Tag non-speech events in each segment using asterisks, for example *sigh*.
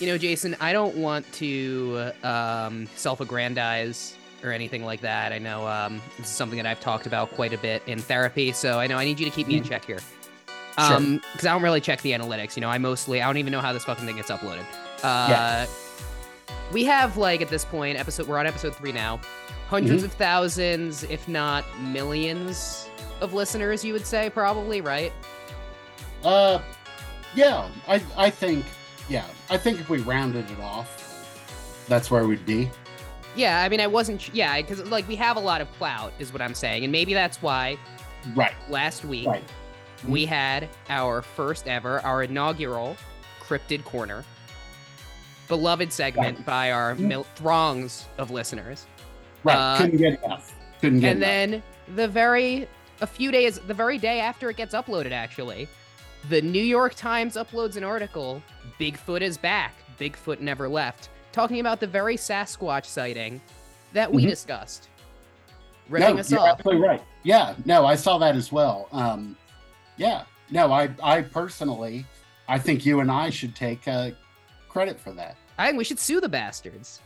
You know, Jason, I don't want to um, self-aggrandize or anything like that. I know um, this is something that I've talked about quite a bit in therapy, so I know I need you to keep me in check here. Sure. Um, because I don't really check the analytics. You know, I mostly I don't even know how this fucking thing gets uploaded. Uh, Yeah. we have like at this point episode we're on episode three now, 100s Mm-hmm. of thousands, if not millions, of listeners. You would say probably right. Uh, yeah, I I think yeah, I think if we rounded it off, that's where we'd be. Yeah, I mean, I wasn't. Yeah, because like we have a lot of clout, is what I'm saying, and maybe that's why Right, last week right. we had our first ever, our inaugural cryptid corner, beloved segment by our mil- throngs of listeners, Right. Uh, Couldn't get enough. Couldn't get enough. and then the very a few days, the very day after it gets uploaded, actually, the New York Times uploads an article. Bigfoot is back. Bigfoot never left. Talking about the very Sasquatch sighting that we Mhm. discussed. Ripping no, us you're off. absolutely right. Yeah, no, I saw that as well. Um, yeah, no, I, I personally, I think you and I should take uh, credit for that. I think we should sue the bastards.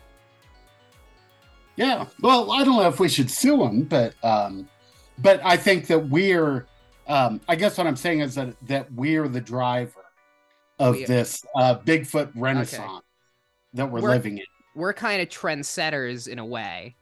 Yeah, well, I don't know if we should sue them, but, um, but I think that we're, um, I guess what I'm saying is that that we're the driver of We- this uh, Bigfoot renaissance that we're, We're- living in. We're kind of trendsetters in a way.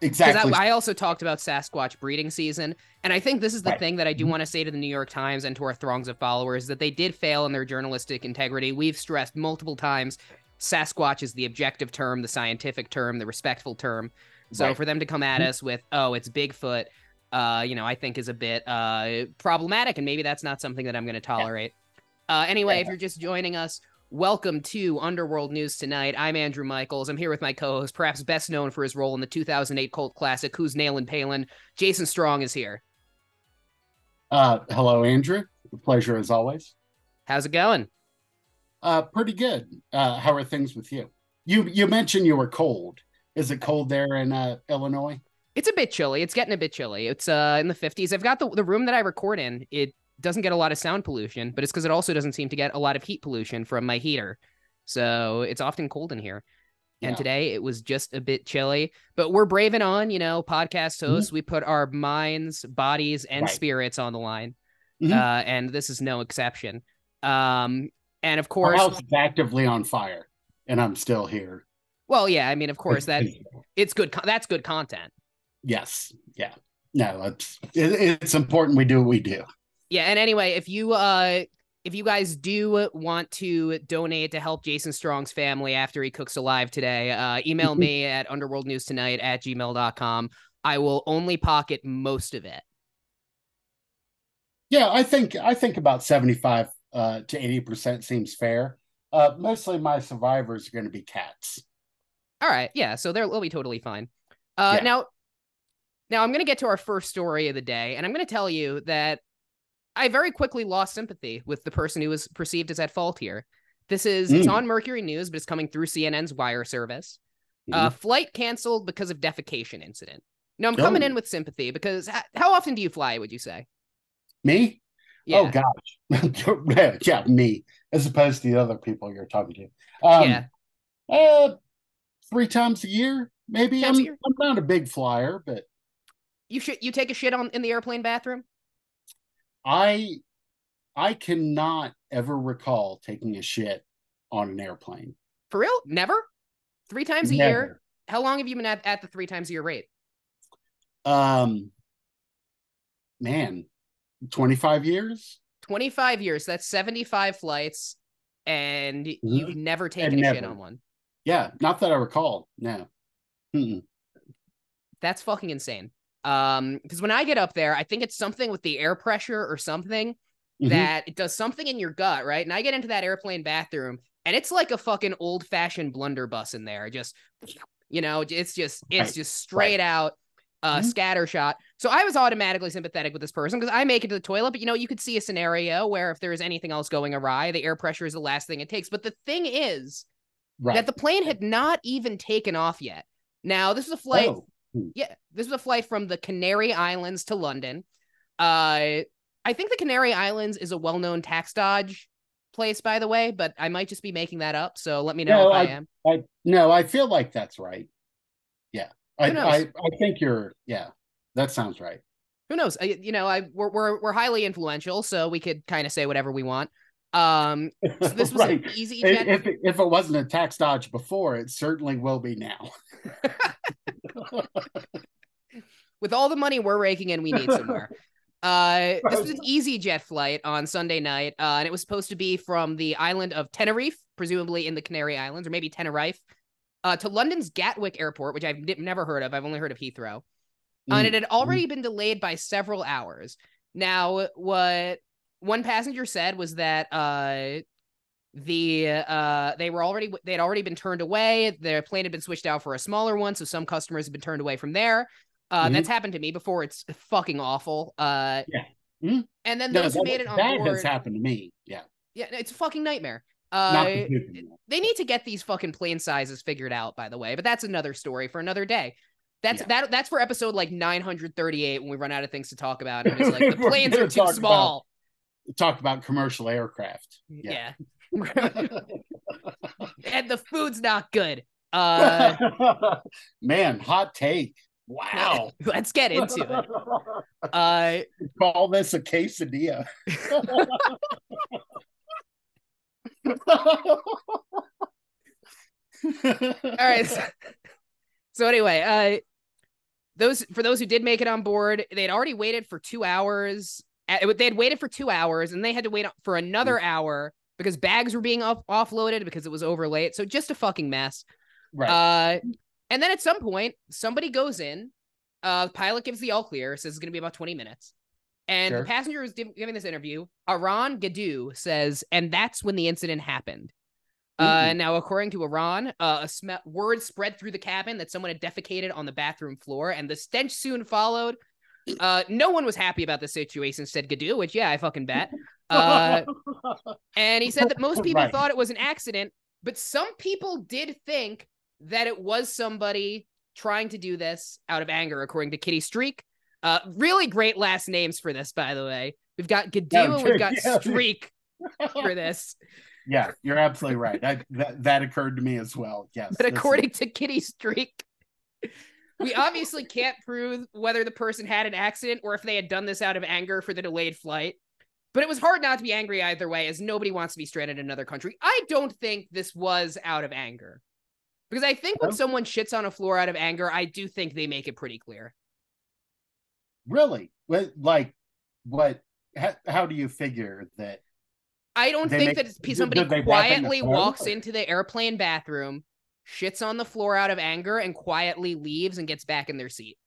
Exactly. I, I also talked about Sasquatch breeding season, and I think this is the Right. thing that I do Mhm. want to say to the New York Times and to our throngs of followers that they did fail in their journalistic integrity. We've stressed multiple times Sasquatch is the objective term, the scientific term, the respectful term. So Right. for them to come at Mhm. us with, "Oh, it's Bigfoot," uh, you know, I think is a bit uh, problematic, and maybe that's not something that I'm going to tolerate. Uh, anyway, if you're just joining us, welcome to Underworld News Tonight. I'm Andrew Michaels. I'm here with my co-host, perhaps best known for his role in the 2008 cult classic "Who's Nailing Palin." Jason Strong is here. uh, hello, Andrew. A pleasure as always. How's it going? Uh, pretty good. Uh, how are things with you? You you mentioned you were cold. Is it cold there in uh, Illinois? It's a bit chilly. It's getting a bit chilly. It's uh in the 50s. I've got the the room that I record in. It doesn't get a lot of sound pollution, but it's because it also doesn't seem to get a lot of heat pollution from my heater. So it's often cold in here. And Yeah. today it was just a bit chilly, but we're braving on, you know, podcast Mhm. hosts. We put our minds, bodies, and Right. spirits on the line. Mhm. Uh, and this is no exception. Um, and of Our course, house is actively on fire, and I'm still here. well, yeah, I mean, of course, that it's good. That's good content. Yes. Yeah. No, it's it, it's important we do what we do. Yeah, and anyway, if you uh if you guys do want to donate to help Jason Strong's family after he cooks alive today, uh email me at underworldnewstonight at gmail.com. I will only pocket most of it. Yeah, I think I think about seventy five uh, to eighty percent seems fair. Uh, mostly my survivors are going to be cats. All right, yeah, so they'll they'll be totally fine. Uh Yeah. now now I'm gonna get to our first story of the day, and I'm gonna tell you that I very quickly lost sympathy with the person who was perceived as at fault here. This is it's Mm. on Mercury News, but it's coming through CNN's wire service. Uh, flight canceled because of defecation incident. Now I'm coming Oh. in with sympathy because how often do you fly? Would you say? me? Yeah. Oh gosh, *laughs* yeah, me as opposed to the other people you're talking to. Um, yeah. Uh, three times a year, maybe. Times I'm, year? I'm not a big flyer, but You should you take a shit on in the airplane bathroom? I I cannot ever recall taking a shit on an airplane. For real? Never? Three times a year? How long have you been at, at the three times a year rate? Um, man, 25 years? 25 years. That's 75 flights, and you've never taken a shit on one. Yeah, not that I recall. No. Mm-mm. That's fucking insane. Um, because when I get up there, I think it's something with the air pressure or something Mhm. that it does something in your gut, right? And I get into that airplane bathroom, and it's like a fucking old fashioned blunderbuss in there. Just, you know, it's just it's Right. just straight out uh Mhm. scatter shot. So I was automatically sympathetic with this person because I make it to the toilet, but you know, you could see a scenario where if there is anything else going awry, the air pressure is the last thing it takes. But the thing is Right. that the plane had not even taken off yet. Now, this was a flight Oh. Yeah, this was a flight from the Canary Islands to London. Uh, I think the Canary Islands is a well-known tax dodge place, by the way, but I might just be making that up. So let me know No, if I, am. I no, I feel like that's right. Yeah, I I, I think you're. Yeah, that sounds right. Who knows? I, you know, I we're, we're we're highly influential, so we could kind of say whatever we want. Um, so *laughs* this was right. an easy. If if if it wasn't a tax dodge before, it certainly will be now. *laughs* *laughs* with all the money we're raking in, we need somewhere. *laughs* Uh, this was an EasyJet flight on Sunday night, uh, and it was supposed to be from the island of Tenerife, presumably in the Canary Islands, or maybe Tenerife, uh, to London's Gatwick Airport, which I've n- never heard of. I've only heard of Heathrow. Uh, and Mm. it had already been delayed by several hours. Now, what one passenger said was that uh, the uh, they were already they had already been turned away. Their plane had been switched out for a smaller one, so some customers had been turned away from there. Uh, Mhm. That's happened to me before. It's fucking awful. Uh, Yeah. Mhm. And then No, those who made it on that board, has happened to me. Yeah, yeah, it's a fucking nightmare. Uh, they need to get these fucking plane sizes figured out, by the way. But that's another story for another day. That's Yeah. that. That's for episode like 938 when we run out of things to talk about. And it's like *laughs* the planes are too small. Talk about commercial aircraft. Yeah. Yeah. *laughs* and the food's not good. Uh, *laughs* Man, hot take. Wow. *laughs* let's get into it. Uh, Call this a quesadilla. all right. So, so anyway, uh, those for those who did make it on board, they'd already waited for two hours. Uh, They had waited for two hours, and they had to wait for another hour because bags were being off- offloaded because it was over late. So just a fucking mess. Right. Uh, and then at some point, somebody goes in. Uh, the pilot gives the all clear, says it's going to be about 20 minutes. And Sure. the passenger is giv- giving this interview. Aran Gadou says, and that's when the incident happened. Uh, now, according to Aran, uh, a sm- word spread through the cabin that someone had defecated on the bathroom floor, and the stench soon followed. Uh, no one was happy about the situation, said Gadou, which, yeah, I fucking bet. *laughs* Uh, and he said that most people Right. thought it was an accident, but some people did think that it was somebody trying to do this out of anger, according to Kitty Streak. Uh, really great last names for this, by the way. We've got Gadou Yeah, and we've got *laughs* yeah. Streak for this. yeah, you're absolutely right. I, that that occurred to me as well. Yes. But this is- according to Kitty Streak, we obviously can't prove whether the person had an accident or if they had done this out of anger for the delayed flight. But it was hard not to be angry either way, as nobody wants to be stranded in another country. I don't think this was out of anger. Because I think when someone shits on a floor out of anger, I do think they make it pretty clear. really what like what how, how do you figure that I don't think make- that somebody did they wrap in the quietly walks into the airplane bathroom, shits on the floor out of anger, and quietly leaves and gets back in their seat.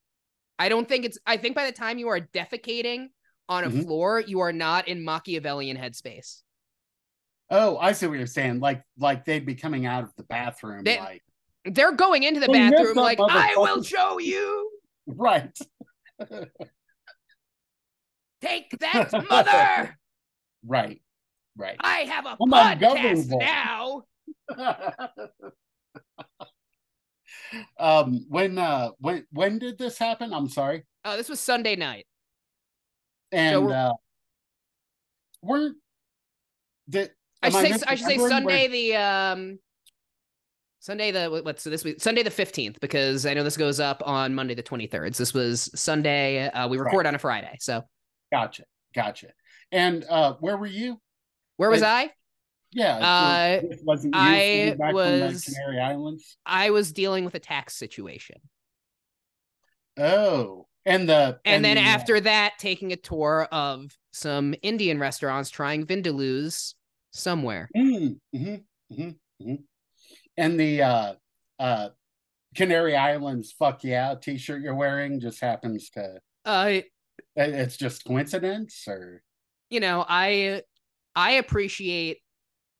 I don't think it's. I think by the time you are defecating on a Mhm. floor, you are not in Machiavellian headspace. oh i see what you're saying like like they'd be coming out of the bathroom They- like They're going into the Well, bathroom like, I will show you. *laughs* right Take *laughs* that, mother. right right I have a I'm podcast now. *laughs* *laughs* um when uh when when did this happen i'm sorry Oh, this was Sunday night. and we're- uh weren't the I should say. I should say Sunday where- the um. Sunday the what- what's so this week? Sunday the fifteenth because I know this goes up on Monday the twenty third. This was Sunday. Uh, we record on a Friday. So gotcha gotcha and uh where were you where was Wait, I? Yeah Uh, wasn't I flew back from the was- canary islands I was dealing with a tax situation, oh and the and, then the, uh, after that, taking a tour of some Indian restaurants, trying vindaloos somewhere. Mm, mhm, mhm, mhm. And the uh uh Canary Islands fuck yeah t-shirt you're wearing just happens to Uh, it's just coincidence or you know, I I appreciate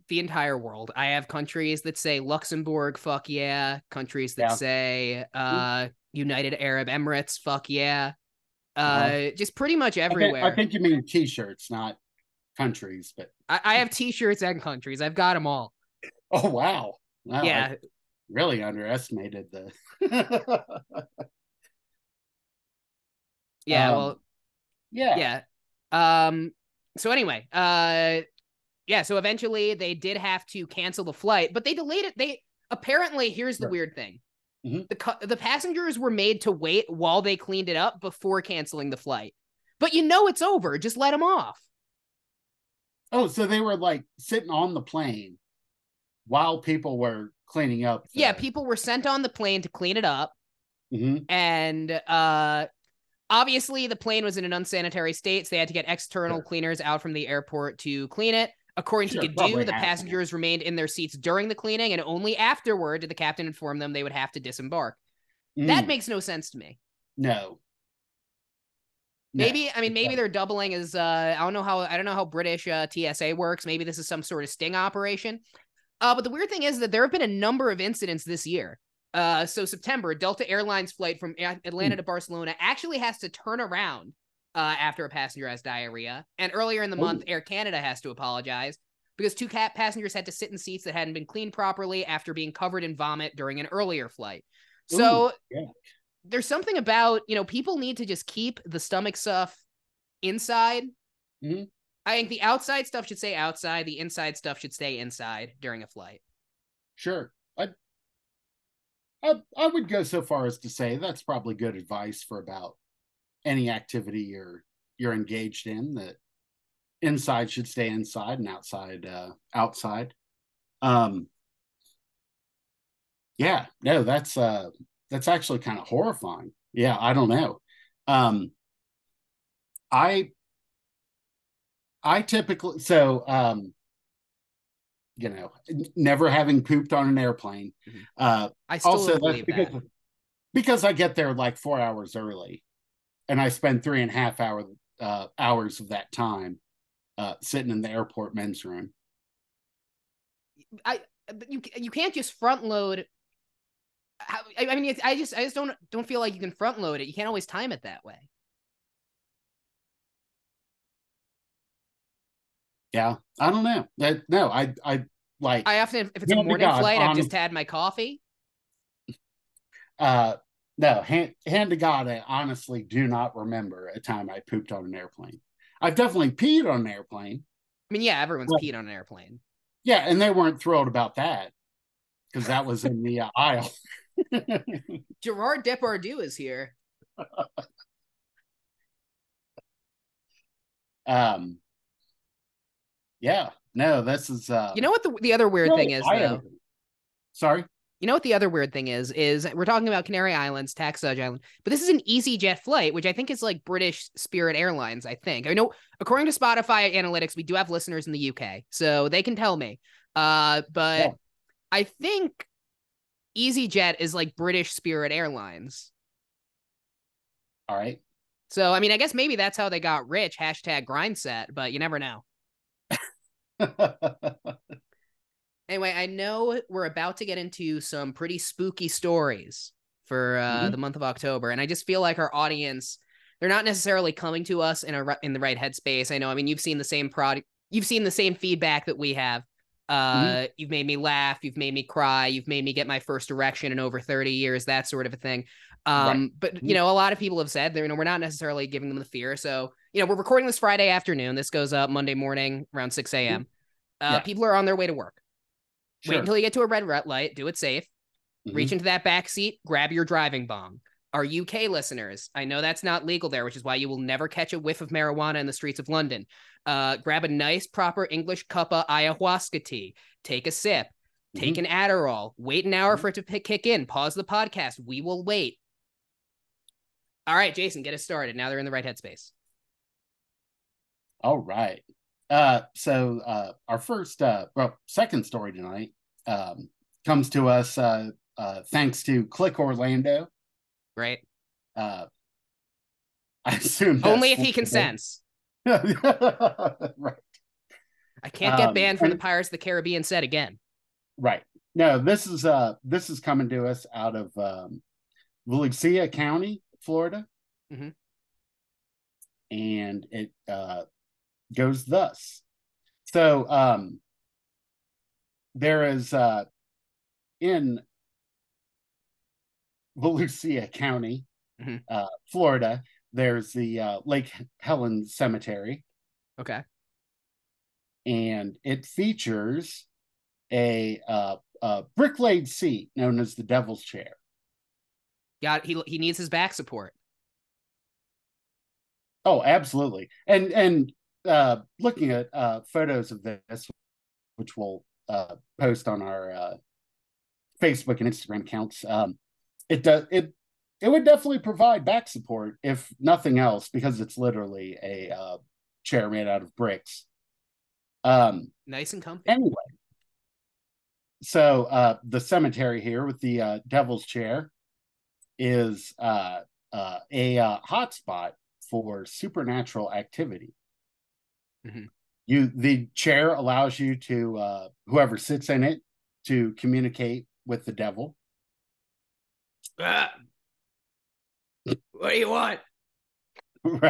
the entire world. I have countries that say Luxembourg, fuck yeah, countries that Yeah. say uh United Arab Emirates, fuck yeah. Uh Uh-huh. just pretty much I think, everywhere. I think you mean t-shirts not countries but I, I have t-shirts and countries. I've got them all. oh wow, wow I yeah. really underestimated the *laughs* Yeah, um, well, yeah yeah. Um so anyway, uh yeah, so eventually they did have to cancel the flight, but they delayed it. They apparently here's the Sure. weird thing. Mhm. The cu- the passengers were made to wait while they cleaned it up before canceling the flight. But you know it's over. Just let them off. Oh, so they were like sitting on the plane while people were cleaning up. Yeah, people were sent on the plane to clean it up. Mhm. and uh obviously the plane was in an unsanitary state so they had to get external Sure. cleaners out from the airport to clean it according Sure, to Gadou, the happened. passengers remained in their seats during the cleaning and only afterward did the captain inform them they would have to disembark. That Mm, makes no sense to me. No. No, maybe i mean maybe they're doubling as uh i don't know how i don't know how british uh, tsa works. Maybe this is some sort of sting operation. Uh but the weird thing is that there have been a number of incidents this year. Uh so september delta airlines flight from atlanta to barcelona actually has to turn around uh after a passenger has diarrhea and earlier in the month air canada has to apologize because two cat passengers had to sit in seats that hadn't been cleaned properly after being covered in vomit during an earlier flight so Ooh, yeah. there's something about you know people need to just keep the stomach stuff inside Mhm. i think the outside stuff should stay outside the inside stuff should stay inside during a flight Sure. I, I I would go so far as to say that's probably good advice for about any activity you're you're engaged in that inside should stay inside and outside uh outside. Um yeah, no, that's uh that's actually kind of horrifying. Yeah, I don't know. Um I I typically so um you know, never having pooped on an airplane. Mhm. Uh, i still also, that's because that because I get there like four hours early, and I spend three and a half hour uh, hours of that time uh, sitting in the airport men's room. i you you can't just front load I I mean, it's, I just, I just don't, don't feel like you can front load it. You can't always time it that way. Yeah, I don't know. That no, I I like I often, if it's a morning God, flight, I've just had my coffee. uh no hand hand to God, I honestly do not remember a time I pooped on an airplane. I've definitely peed on an airplane. I mean, yeah, everyone's Well- peed on an airplane. Yeah, and they weren't thrilled about that because that was in the uh, *laughs* aisle. *laughs* Gerard Depardieu is here. um, yeah, no, this is uh, You know what the the other weird really thing is though? Sorry. You know what the other weird thing is? Is we're talking about Canary Islands, Taxage Island, but this is an EasyJet flight, which I think is like British Spirit Airlines. I think I know, according to Spotify analytics, we do have listeners in the UK, so they can tell me. Uh, but Yeah. I think EasyJet is like British Spirit Airlines. All right. So I mean, I guess maybe that's how they got rich. Hashtag grind set, but you never know. *laughs* Anyway, I know we're about to get into some pretty spooky stories for uh, Mhm. the month of October, and I just feel like our audience they're not necessarily coming to us in a in the right headspace. I know. I mean, you've seen the same product, you've seen the same feedback that we have. Uh, You've made me laugh, you've made me cry, you've made me get my first erection in over thirty years, that sort of a thing. Um, but you know, a lot of people have said they're you know we're not necessarily giving them the fear. So you know, we're recording this Friday afternoon. This goes up Monday morning around six a.m. Uh, Yeah. People are on their way to work. Wait until you get to a red light. Do it safe. Mhm. Reach into that back seat. Grab your driving bong. Our UK listeners, I know that's not legal there, which is why you will never catch a whiff of marijuana in the streets of London. Uh, grab a nice, proper English cup of ayahuasca tea. Take a sip. Take an Adderall. Wait an hour Mhm. for it to pick, kick in. Pause the podcast. We will wait. All right, Jason, get us started. Now they're in the right headspace. All right. Uh, so uh, our first, uh, well, second story tonight um, comes to us uh, uh, thanks to Click Orlando. Right? Uh, I assume Only if he consents. *laughs* right. I can't get Um, banned from the Pirates of the Caribbean set again. Right. No, this is uh this is coming to us out of um Valencia County, Florida. Mhm. And it uh goes thus. So um there is uh in Volusia County, Mhm. uh, Florida, there's the uh, Lake Helen Cemetery. Okay. and it features a, uh, a brick laid seat known as the Devil's Chair. Got he he needs his back support. Oh, absolutely. And and uh, looking at uh, photos of this, which we'll uh, post on our uh, Facebook and Instagram accounts, um, it does it it would definitely provide back support if nothing else because it's literally a uh, chair made out of bricks. Um, nice and comfy. Anyway, so uh, the cemetery here with the uh, devil's chair is uh, uh, a uh, hotspot for supernatural activity. Mm-hmm. You the chair allows you to uh, whoever sits in it to communicate with the devil. Ah. What do you want? *laughs*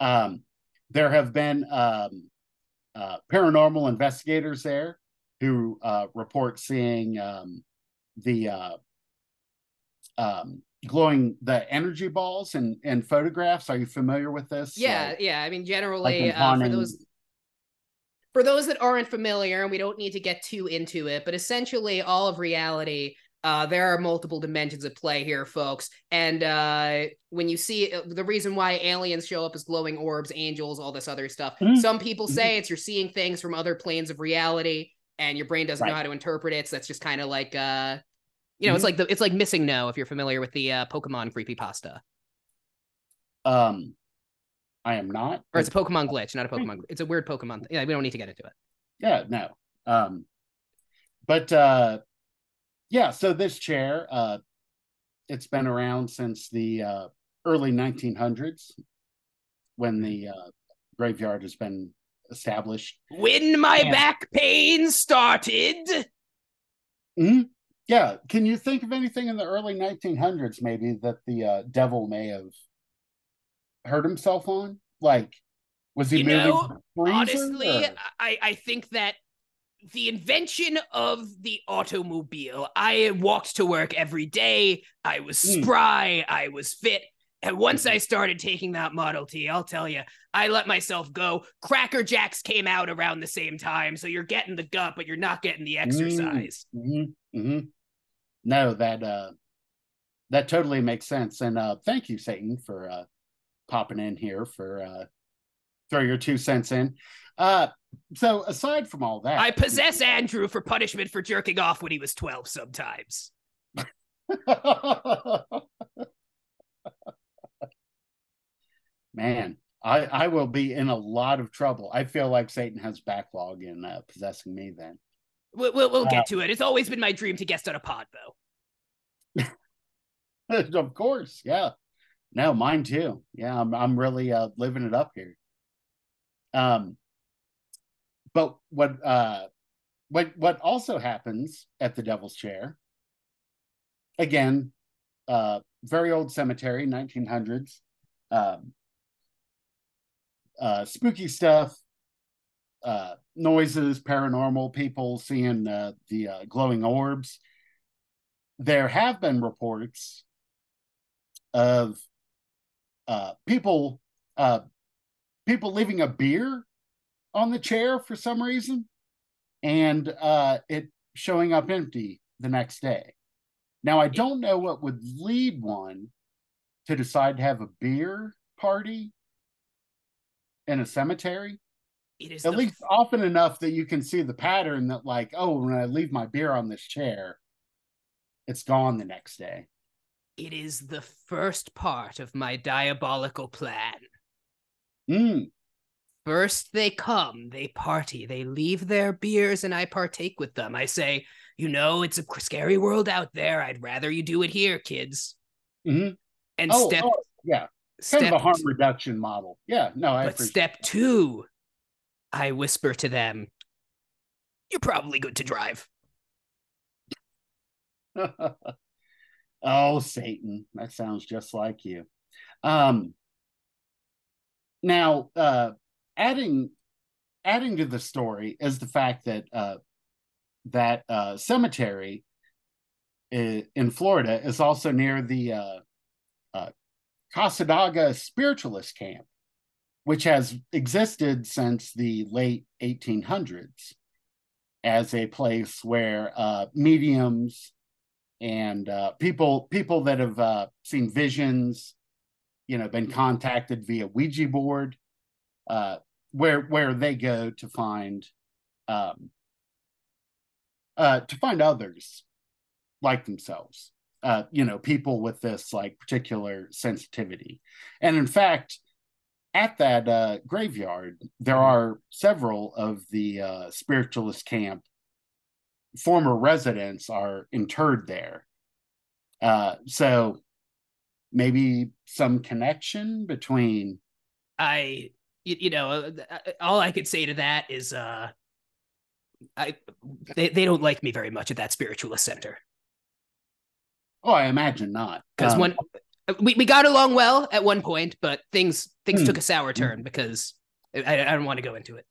um, there have been um, uh, paranormal investigators there who uh, report seeing um, the uh, um, glowing the energy balls and and photographs. Are you familiar with this? Yeah, like, yeah. I mean, generally, like uh, for those for those that aren't familiar, and we don't need to get too into it, but essentially, all of reality. Uh, there are multiple dimensions at play here, folks. And uh, when you see uh, the reason why aliens show up as glowing orbs, angels, all this other stuff, mm-hmm. some people say mm-hmm. it's you're seeing things from other planes of reality, and your brain doesn't right. know how to interpret it. So that's just kind of like uh, you know, mm-hmm. it's like the it's like MissingNo if you're familiar with the uh, Pokemon creepy pasta. Um, I am not. Or it's a Pokemon glitch, not a Pokemon. It's a weird Pokemon. Th- yeah, we don't need to get into it. Yeah, no. Um, but uh, yeah. So this chair, uh, it's been around since the uh, early 1900s, when the uh, graveyard has been established. When my and... back pain started. hmm yeah. Can you think of anything in the early 1900s, maybe, that the uh, devil may have hurt himself on? Like, was he you moving? Know, honestly, or? I, I think that the invention of the automobile, I walked to work every day. I was mm. spry. I was fit. And once I started taking that Model T, I'll tell you, I let myself go. Cracker Jacks came out around the same time, so you're getting the gut, but you're not getting the exercise. Mm-hmm. Mm-hmm no, that uh, that totally makes sense. And uh, thank you, Satan, for uh, popping in here for uh, throw your two cents in. Uh, so aside from all that, I possess Andrew for punishment for jerking off when he was twelve. Sometimes. Man, I, I will be in a lot of trouble. I feel like Satan has backlog in uh, possessing me then. We'll, we'll, we'll get uh, to it. It's always been my dream to guest on a pod, though. *laughs* of course, yeah. No, mine too. Yeah, I'm I'm really uh, living it up here. Um, but what uh, what what also happens at the Devil's Chair? Again, uh, very old cemetery, 1900s. Um, uh, spooky stuff, uh, noises, paranormal people seeing uh, the uh, glowing orbs. There have been reports of uh, people uh, people leaving a beer on the chair for some reason, and uh, it showing up empty the next day. Now I don't know what would lead one to decide to have a beer party in a cemetery it is at least often enough that you can see the pattern that like oh when i leave my beer on this chair it's gone the next day. It is the first part of my diabolical plan. Mm. first they come they party they leave their beers and i partake with them. I say you know it's a scary world out there. I'd rather you do it here kids. Mm-hmm. and oh, step oh, yeah. Kind of a harm reduction model. Yeah no I but step two I whisper to them, You're probably good to drive. *laughs* oh, Satan. That sounds just like you. Um, now, uh, adding adding to the story is the fact that uh, that uh, cemetery in Florida is also near the uh, uh, Cassadaga spiritualist camp, which has existed since the late 1800s as a place where uh, mediums and uh, people people that have uh, seen visions, you know, been contacted via Ouija board, uh, where where they go to find um, uh, to find others like themselves. Uh, you know, people with this like particular sensitivity, and in fact, at that uh, graveyard, there mm-hmm. are several of the uh, spiritualist camp former residents are interred there. Uh, so maybe some connection between. I, you, you know, uh, uh, all I could say to that is, uh, I they they don't like me very much at that spiritualist center. Oh, I imagine not. Because um, when we, we got along well at one point, but things things hmm. took a sour turn because I, I don't want to go into it.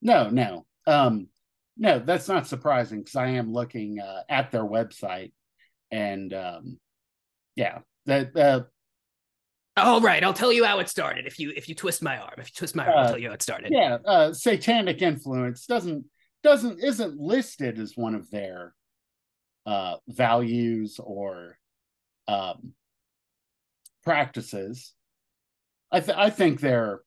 No, no. Um, no, that's not surprising because I am looking uh, at their website, and um, yeah, that. Uh, oh right, I'll tell you how it started. If you if you twist my arm, if you twist my arm, uh, I'll tell you how it started. Yeah, uh, satanic influence doesn't doesn't isn't listed as one of their uh, values or um, practices. I th- I think they're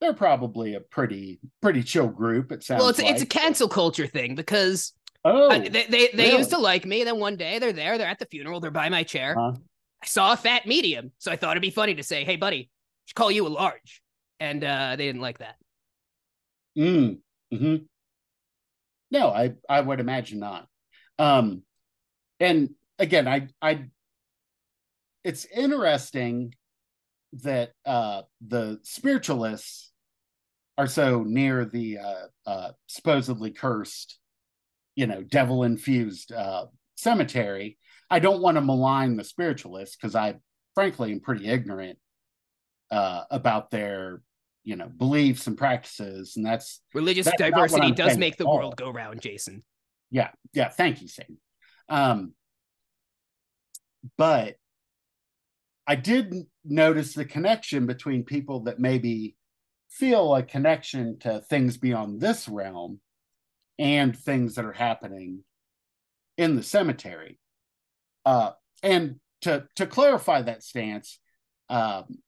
they're probably a pretty pretty chill group. It sounds. Well, it's like. it's a cancel culture thing because oh uh, they they, they really? used to like me. Then one day they're there, they're at the funeral, they're by my chair. Huh? I saw a fat medium, so I thought it'd be funny to say, "Hey, buddy, should call you a large," and uh, they didn't like that. Mm. Hmm. No, I I would imagine not. Um, and again, I I. It's interesting that uh, the spiritualists are so near the uh, uh, supposedly cursed, you know, devil infused uh, cemetery. I don't want to malign the spiritualists because I, frankly, am pretty ignorant uh, about their, you know, beliefs and practices, and that's religious that's diversity does make the world go round, Jason. Yeah, yeah. Thank you, Sam. Um, but I did notice the connection between people that maybe feel a connection to things beyond this realm and things that are happening in the cemetery. Uh, and to to clarify that stance, um,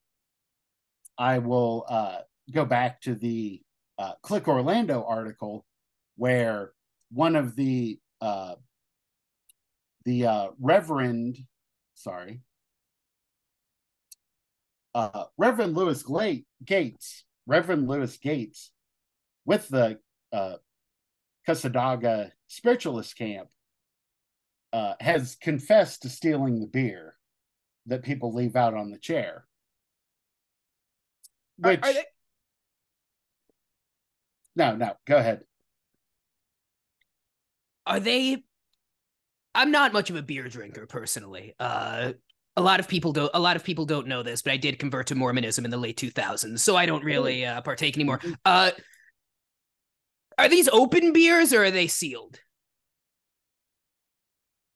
I will uh, go back to the uh, Click Orlando article where one of the uh, the uh, Reverend, sorry, uh, Reverend Lewis Gates, Reverend Lewis Gates, with the uh, Cassadaga spiritualist camp, uh, has confessed to stealing the beer that people leave out on the chair. Which, are, are they... no, no, go ahead. Are they? I'm not much of a beer drinker personally. Uh, a lot of people don't a lot of people don't know this but i did convert to mormonism in the late 2000s so i don't really uh, partake anymore mm-hmm. uh are these open beers or are they sealed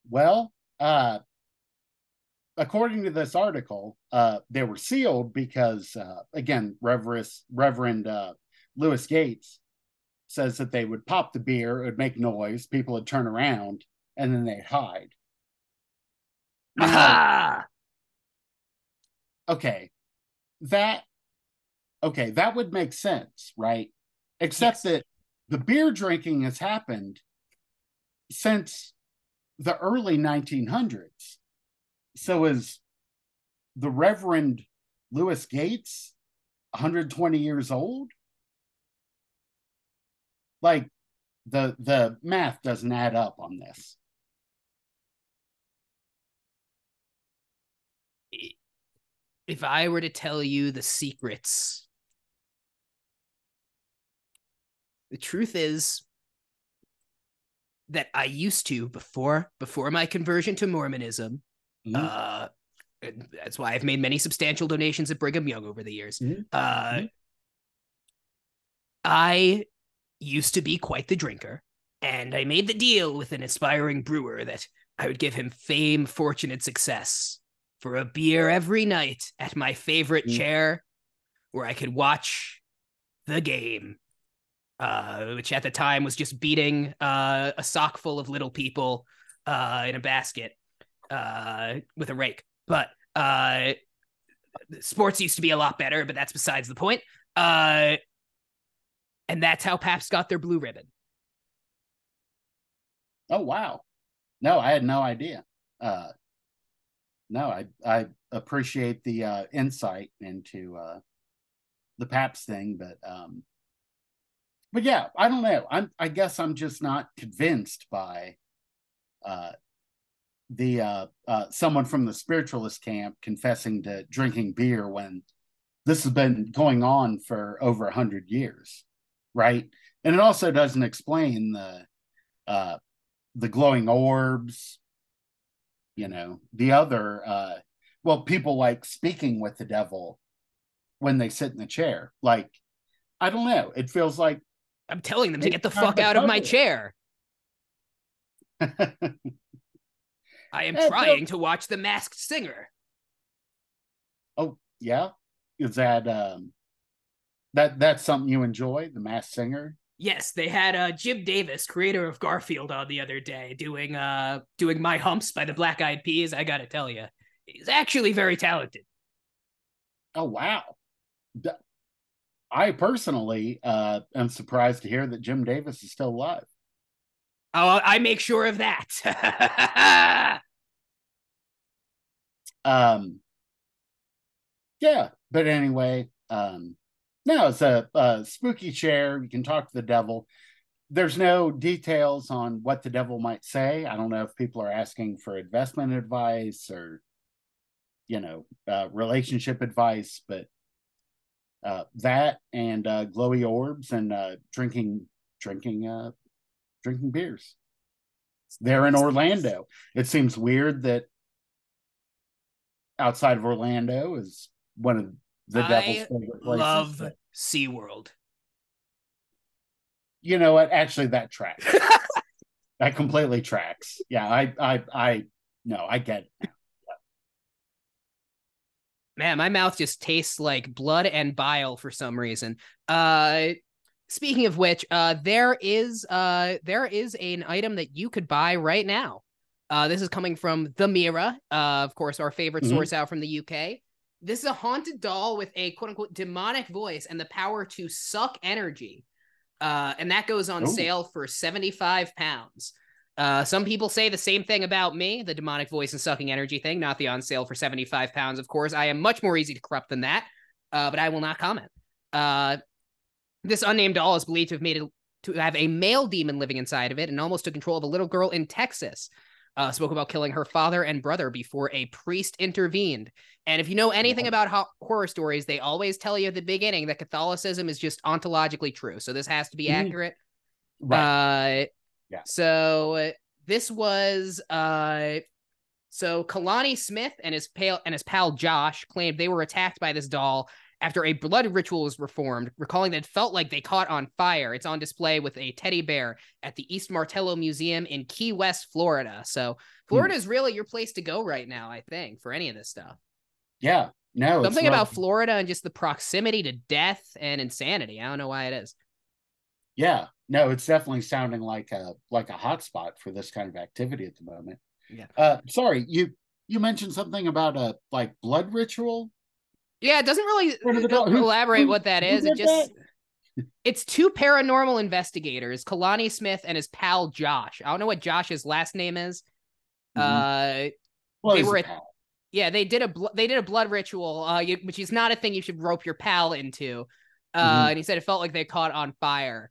well uh according to this article uh they were sealed because uh again reverend reverend uh lewis gates says that they would pop the beer it would make noise people would turn around and then they'd hide Aha! Okay, that okay, that would make sense, right? Except yes. that the beer drinking has happened since the early 1900s. So is the Reverend Lewis Gates 120 years old? Like the the math doesn't add up on this. If I were to tell you the secrets, the truth is that I used to before before my conversion to Mormonism. Mm-hmm. Uh, that's why I've made many substantial donations at Brigham Young over the years. Mm-hmm. Uh, mm-hmm. I used to be quite the drinker, and I made the deal with an aspiring brewer that I would give him fame, fortune, and success for a beer every night at my favorite mm. chair where I could watch the game, uh, which at the time was just beating uh, a sock full of little people uh, in a basket uh, with a rake. But uh, sports used to be a lot better, but that's besides the point. Uh, and that's how Pabst got their blue ribbon. Oh wow! No, I had no idea. No, I I appreciate the uh, insight into uh, the Pabst thing, but um, but yeah, I don't know. I'm I guess I'm just not convinced by uh, the uh, uh, someone from the spiritualist camp confessing to drinking beer when this has been going on for over a hundred years, right? And it also doesn't explain the uh, the glowing orbs, you know, the other uh, well, people like speaking with the devil when they sit in the chair. Like, I don't know. It feels like I'm telling them to get the fuck out of my chair. *laughs* I am trying to watch The Masked Singer. Oh yeah, is that um that that's something you enjoy? The Masked Singer. Yes, they had uh, Jim Davis, creator of Garfield, on the other day doing uh doing My Humps by the Black Eyed Peas. I gotta tell you, he's actually very talented. Oh wow! I personally uh, am surprised to hear that Jim Davis is still alive. Oh, I make sure of that. *laughs* um, yeah, but anyway, um, no, it's a, a spooky chair. You can talk to the devil. There's no details on what the devil might say. I don't know if people are asking for investment advice or, you know, uh, relationship advice, but uh, that and uh, glowy orbs and uh, drinking drinking uh, drinking beers. They're in Orlando. It seems weird that outside of Orlando is one of the I devil's favorite places. Love but, SeaWorld. you know what? Actually, that tracks. *laughs* that completely tracks. Yeah, I, I, I, no, I get it. Man, my mouth just tastes like blood and bile for some reason. Uh speaking of which, uh there is uh there is an item that you could buy right now. Uh this is coming from The Mirror, uh of course our favorite Mhm. source out from the UK. This is a haunted doll with a quote unquote demonic voice and the power to suck energy. Uh and that goes on Ooh. sale for 75 pounds. Uh, some people say the same thing about me, the demonic voice and sucking energy thing, not the on sale for 75 pounds, of course. I am much more easy to corrupt than that, uh, but I will not comment. Uh, this unnamed doll is believed to have made it to have a male demon living inside of it and almost took control of a little girl in Texas. Uh, spoke about killing her father and brother before a priest intervened. And if you know anything Yeah. about ho- horror stories, they always tell you at the beginning that Catholicism is just ontologically true. So this has to be Mhm. accurate. Right. Uh, Yeah. So this was uh, so Kalani Smith and his pal and his pal Josh claimed they were attacked by this doll after a blood ritual was performed, recalling that it felt like they caught on fire. It's on display with a teddy bear at the East Martello Museum in Key West, Florida. So Florida is really your place to go right now, I think, for any of this stuff. yeah. No. Something about. Florida and just the proximity to death and insanity. I don't know why it is. Yeah. No, it's definitely sounding like a like a hotspot for this kind of activity at the moment. Yeah. Uh sorry, you you mentioned something about a like blood ritual. Yeah, it doesn't really What is? Who- elaborate what that is. It just it's two paranormal investigators, Kalani Smith and his pal Josh. I don't know what Josh's last name is. Mhm. Uh, Well, they were at- yeah, they did a bl- they did a blood ritual, uh, you, which is not a thing you should rope your pal into. Uh, Mhm. and he said it felt like they caught on fire.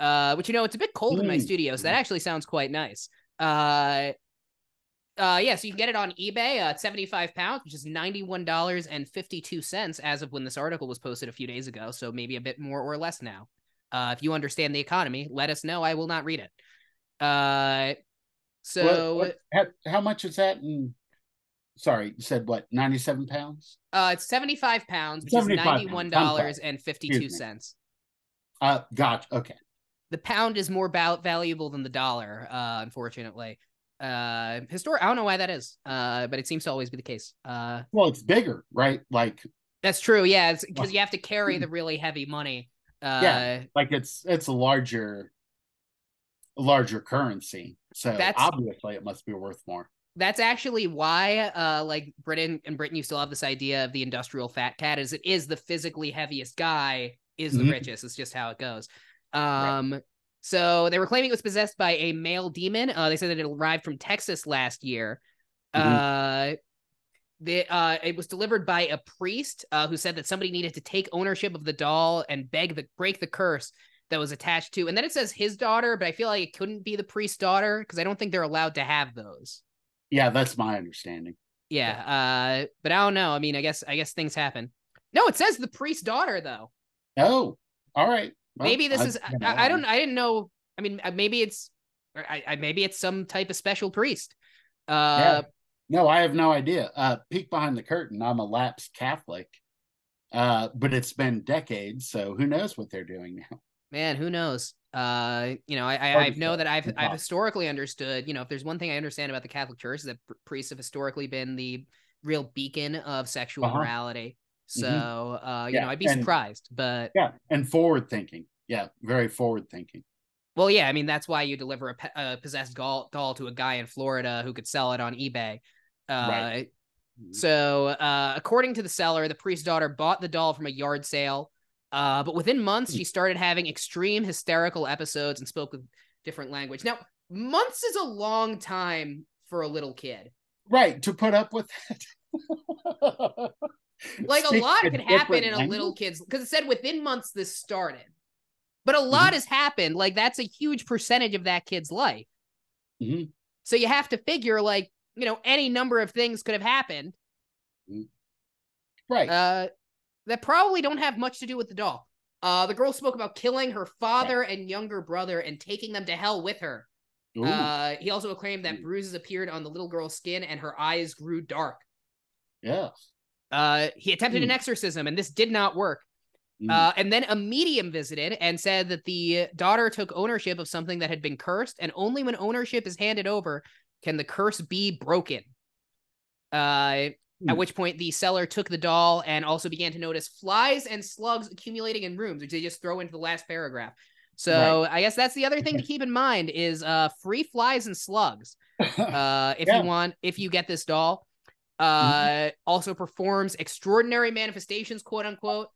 Uh, which you know it's a bit cold in my Mm. studio, so that actually sounds quite nice. Uh, uh, yeah, so you can get it on eBay uh, at 75 pounds, which is $91.52 as of when this article was posted a few days ago. So maybe a bit more or less now. Uh, if you understand the economy, let us know. I will not read it. Uh, so What- what- how, how much is that in sorry, you said what, 97 pounds? uh, it's 75 pounds, which 75 is $91.52. Uh gotcha. Okay. The pound is more val- valuable than the dollar, uh, unfortunately. Uh, histor- I don't know why that is, uh, but it seems to always be the case. Uh, Well, it's bigger, right? Like That's true. Yeah, because you have to carry the really heavy money. Uh, Yeah. like it's it's a larger larger currency. So That's- obviously it must be worth more. that's actually why uh like britain and britain you still have this idea of the industrial fat cat is it is the physically heaviest guy is the Mhm. richest it's just how it goes um so they were claiming it was possessed by a male demon uh they said that it arrived from texas last year uh the, uh, it was delivered by a priest uh, who said that somebody needed to take ownership of the doll and beg the break the curse that was attached to. And then it says his daughter, but I feel like it couldn't be the priest's daughter because I don't think they're allowed to have those. Yeah, that's my understanding. Yeah, uh, but I don't know. I mean, I guess I guess things happen. No, it says the priest's daughter though. Oh, all right. Maybe this I- is I, I don't I didn't know. I mean, uh, maybe it's or I, I maybe it's some type of special priest. Uh, No, I have no idea. Uh, peek behind the curtain. I'm a lapsed Catholic, uh, but it's been decades, so who knows what they're doing now? man, who knows? Uh, you know, I I, I know that I've I've historically understood. You know, if there's one thing I understand about the Catholic Church is that priests have historically been the real beacon of sexual Uh-huh. morality. So, Mhm. uh, you Yeah, know, I'd be and- surprised, but Yeah, and forward thinking. Yeah, very forward thinking. Well, yeah, I mean that's why you deliver a, a possessed doll, doll to a guy in Florida who could sell it on eBay. Uh, Right. So, uh, according to the seller, the priest's daughter bought the doll from a yard sale, uh, but within months Hmm. she started having extreme hysterical episodes and spoke with different language. Now, months is a long time for a little kid. Right to put up with it. Like a lot can happen in a little kid's because it said within months this started, but a lot has happened. Like that's a huge percentage of that kid's life. Mhm. So you have to figure like, you know, any number of things could have happened Right. uh, that probably don't have much to do with the doll. Uh, the girl spoke about killing her father and younger brother and taking them to hell with her. Ooh, Uh, he also claimed that Ooh. bruises appeared on the little girl's skin and her eyes grew dark. yeah. Uh, he attempted an Hmm. exorcism and this did not work. Mm. Uh, and then a medium visited and said that the daughter took ownership of something that had been cursed, and only when ownership is handed over can the curse be broken. Uh, Hmm. At which point the seller took the doll and also began to notice flies and slugs accumulating in rooms, which they just throw into the last paragraph. So I guess that's the other thing to keep in mind is uh free flies and slugs. *laughs* Uh if Yeah. you want if you get this doll. Uh also performs extraordinary manifestations, quote unquote.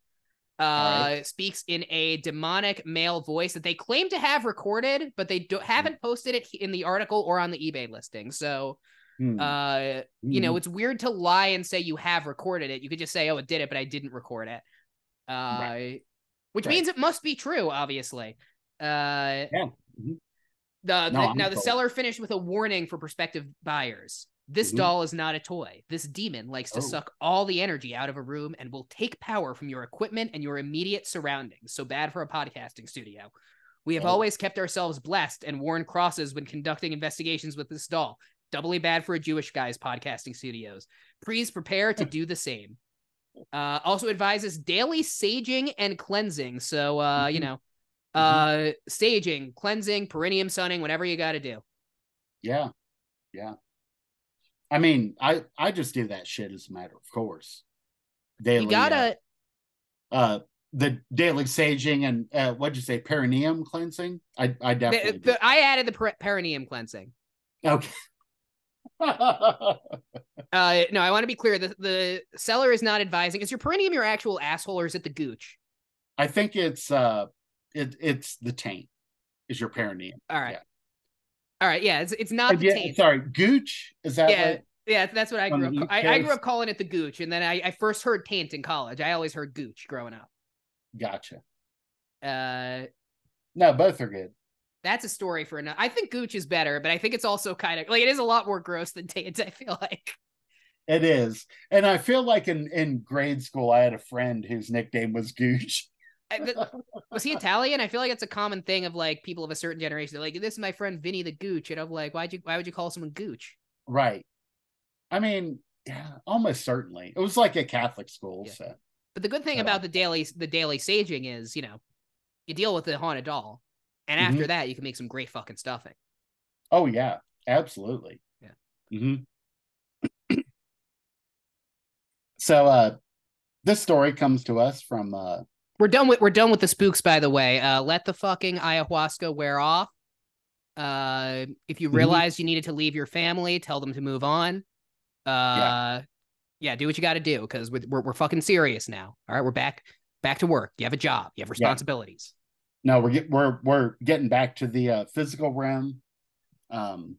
Uh Alright. speaks in a demonic male voice that they claim to have recorded, but they do- haven't posted it in the article or on the eBay listing. So Hmm. uh you know Mhm. it's weird to lie and say you have recorded it you could just say oh it did it but i didn't record it uh which Right. means it must be true obviously uh Yeah. Mhm. the, the- now the seller finished with a warning for prospective buyers this Mhm. doll is not a toy this demon likes to Oh. suck all the energy out of a room and will take power from your equipment and your immediate surroundings so bad for a podcasting studio we have Oh. always kept ourselves blessed and worn crosses when conducting investigations with this doll doubly bad for a Jewish guy's podcasting studios. Please prepare to do the same. Uh, also advises daily saging and cleansing. So, uh, you Mhm. know, uh, saging, cleansing, perineum sunning, whatever you got to do. Yeah. Yeah. I mean, I I just do that shit as a matter of course. Daily, You gotta, uh, uh the daily saging and uh what'd you say, perineum cleansing? I I definitely the- I added the per- perineum cleansing. okay. *laughs* Uh, no, I want to be clear. The, the seller is not advising. Is your perineum your actual asshole or is it the gooch? I think it's uh it it's the taint is your perineum. All right. Yeah. All right. Yeah. It's, it's not the yeah, taint. sorry, gooch? Is that Yeah. what Yeah, that's what I grew up. the ca- East I, I grew up calling it the gooch, and then I, I first heard taint in college. I always heard gooch growing up. gotcha. Uh, No, both are good. that's a story for another. I think gooch is better, but I think it's also kind of like it is a lot more gross than taint. *laughs* I feel like. It is. And I feel like in, in grade school, I had a friend whose nickname was Gooch. Was he Italian? I feel like it's a common thing of like people of a certain generation. They're like, "This is my friend Vinny the Gooch," and I'm like, "Why'd you? Why would you call someone Gooch?" Right. I mean, yeah, almost certainly. It was like a Catholic school, Yeah. so But the good thing about the daily the daily saging is, you know, you deal with the haunted doll, and Mhm. after that, you can make some great fucking stuffing. oh yeah, absolutely. Yeah. hmm *clears throat* so uh this story comes to us from uh We're done with we're done with the spooks, by the way. Uh, let the fucking ayahuasca wear off. Uh, if you Mhm. realize you needed to leave your family, tell them to move on. Uh, yeah, do what you got to do because we're, we're we're fucking serious now. All right, we're back back to work. You have a job. You have responsibilities. No, we're get, we're we're getting back to the uh, physical realm, um,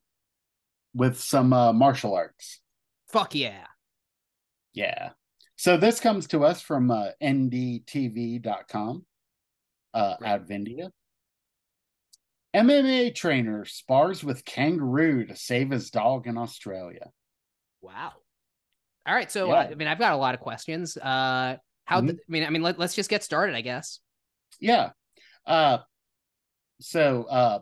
with some uh, martial arts. Fuck yeah. Yeah. So this comes to us from uh, ndtv.com uh, Right. out of India. MMA trainer spars with kangaroo to save his dog in Australia. Wow. All right, so Yeah. uh, I mean, I've got a lot of questions. Uh, how? Mhm. th- I mean, I mean, let, let's just get started, I guess. Yeah. Uh, so, uh,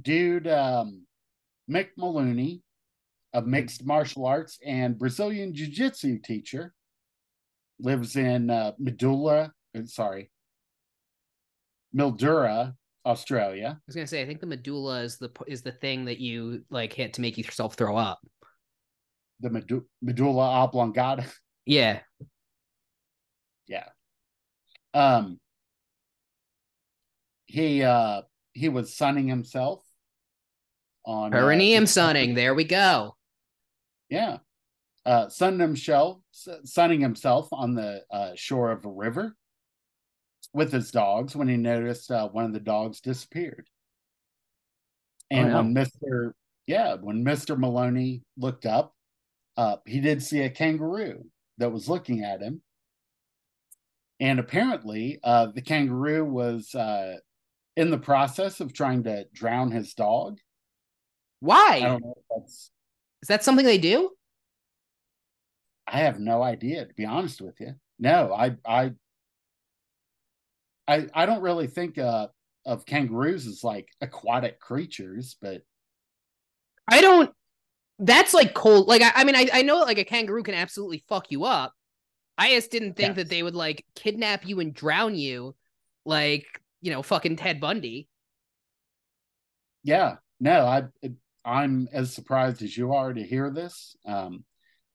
dude, um, Mick Maloney, a mixed martial arts and Brazilian Jiu Jitsu teacher, lives in uh, Medulla, uh, sorry, Mildura, Australia. I was gonna say, I think the medulla is the is the thing that you like hit to make yourself throw up. The medu- medulla oblongata. *laughs* Yeah. yeah. Um, he uh he was sunning himself on uh, Perineum the- sunning. There we go. Yeah. Uh, sunning himself, sunning himself on the uh, shore of a river with his dogs when he noticed uh, one of the dogs disappeared. And no. when Mister, yeah, when Mister Maloney looked up, uh, he did see a kangaroo that was looking at him. And apparently, uh, the kangaroo was uh, in the process of trying to drown his dog. I Why? don't know if that's Is that something they do? I have no idea, to be honest with you. No, I I I, I don't really think uh, of kangaroos as like aquatic creatures, but I don't. That's like cold. Like I, I mean, I, I know like a kangaroo can absolutely fuck you up. I just didn't think that they would like kidnap you and drown you, like you know, fucking Ted Bundy. yeah, no, I I'm as surprised as you are to hear this. Um,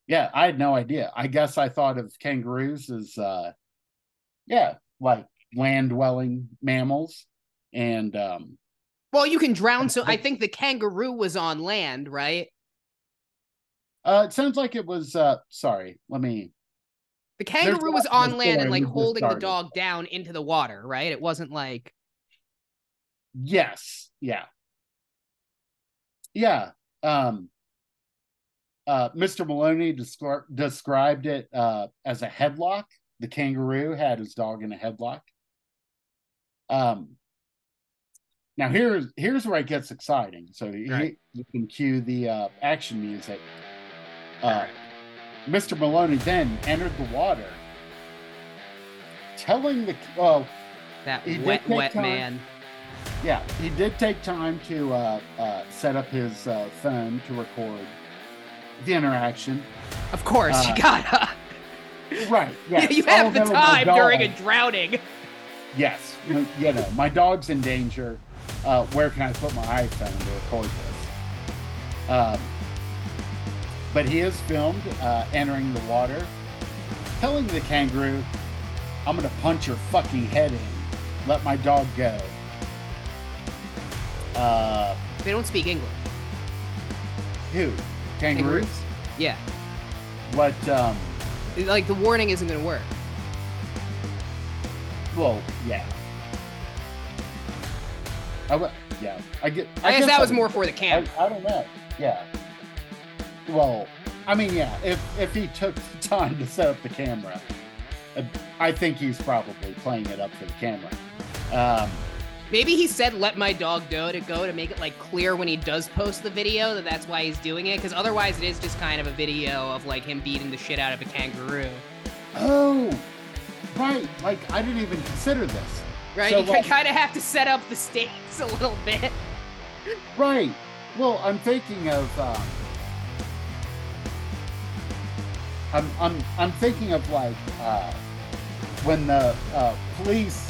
yeah, I had no idea. I guess I thought of kangaroos as uh, yeah, like land dwelling mammals, and um, Well, you can drown. So I think the kangaroo was on land, right? uh, it sounds like it was. Uh, sorry, let me The kangaroo was on land and like holding the dog down into the water, right? It wasn't like Yes. Yeah. Yeah. Um uh Mr. Maloney descri- described it uh as a headlock. The kangaroo had his dog in a headlock. Um now here's here's where it gets exciting. So he- Right. you can cue the uh action music. Uh Mr. Maloney then entered the water telling the well that wet, wet time. man. Yeah, he did take time to uh, uh, set up his uh, phone to record the interaction. Of course, Uh, you gotta. Right. *laughs* Yes. you have Oh, the no, time during a drowning. Yes. You you know, my dog's in danger. Uh, where can I put my iPhone to record this? Um, but he is filmed uh, entering the water, telling the kangaroo, "I'm gonna punch your fucking head in. Let my dog go." Uh, They don't speak English. who? Kangaroos? Yeah, What? Um, like the warning isn't gonna work. well, yeah. I yeah. I get. I, guess, that was more for the I, camera. I don't know. Yeah. Well, I mean, yeah. If if he took the time to set up the camera, uh, I think he's probably playing it up for the camera. Um, Maybe he said "let my dog go" to go to make it like clear when he does post the video that that's why he's doing it. Because otherwise, it is just kind of a video of like him beating the shit out of a kangaroo. oh, right. Like I didn't even consider this. Right? So, you like- kind of have to set up the stakes a little bit. Right. Well, I'm thinking of. Um, I'm I'm I'm thinking of like uh, when the uh, police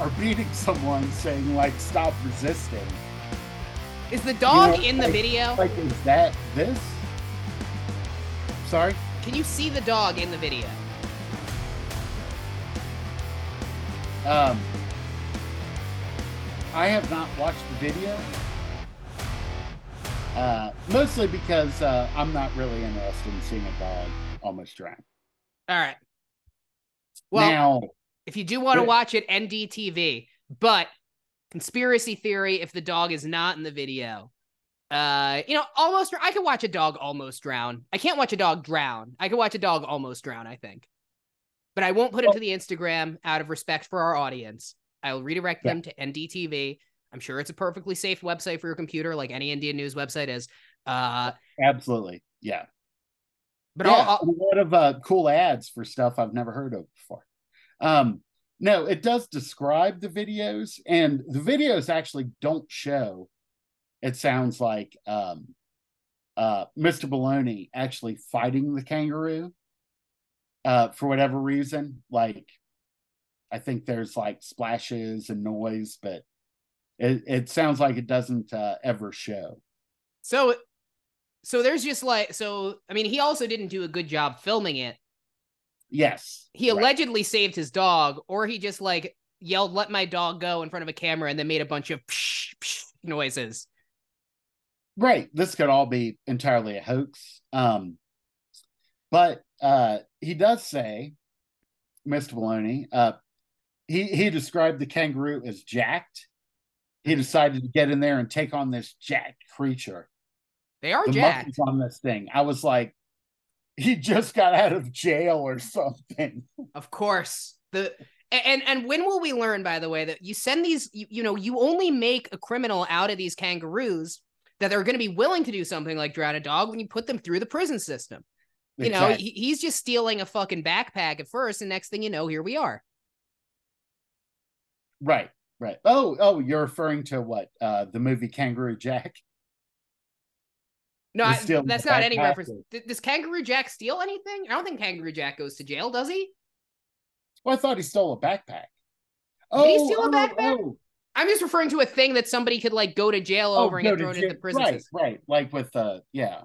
are beating someone, saying like "stop resisting." Is the dog know, in the like- video? Like, is that this? Sorry. Can you see the dog in the video? Um, I have not watched the video. Uh, mostly because uh, I'm not really interested in seeing a dog almost drown. All right. Well, now, if you do want to watch it, NDTV. But conspiracy theory, if the dog is not in the video, uh, you know, almost. I could watch a dog almost drown. I can't watch a dog drown. I could watch a dog almost drown. I think, but I won't put it to the Instagram out of respect for our audience. I will redirect Yeah. them to NDTV. I'm sure it's a perfectly safe website for your computer, like any Indian news website is. Uh, absolutely, yeah. but yeah, I'll, I'll, a lot of uh, cool ads for stuff I've never heard of before. Um, no, it does describe the videos, and the videos actually don't show. It sounds like um, uh, Mr. Baloney actually fighting the kangaroo uh, for whatever reason. Like, I think there's like splashes and noise, but it, it sounds like it doesn't uh, ever show. So, so there's just like so. I mean, he also didn't do a good job filming it. Yes, He right. allegedly saved his dog, or he just like yelled "Let my dog go" in front of a camera and then made a bunch of psh, psh noises. Right. This could all be entirely a hoax. Um, but uh, he does say, Mr. Maloney, uh, he, he described the kangaroo as jacked. He decided to get in there and take on this jacked creature. They are The jacked. on this thing. I was like, he just got out of jail or something. Of course. The and and when will we learn, by the way, that you send these, you, you know, you only make a criminal out of these kangaroos that they're going to be willing to do something like drown a dog when you put them through the prison system. You know, he, he's just stealing a fucking backpack at first, and next thing you know, here we are. right, right. Oh, oh, you're referring to what? Uh, the movie Kangaroo Jack? No, I, that's not any reference. Does Kangaroo Jack steal anything? I don't think Kangaroo Jack goes to jail, does he? Well, I thought he stole a backpack. Did he steal a backpack? Oh, I'm just referring to a thing that somebody could like go to jail oh, over and get thrown into the prison Right, system. right. Like with uh, yeah.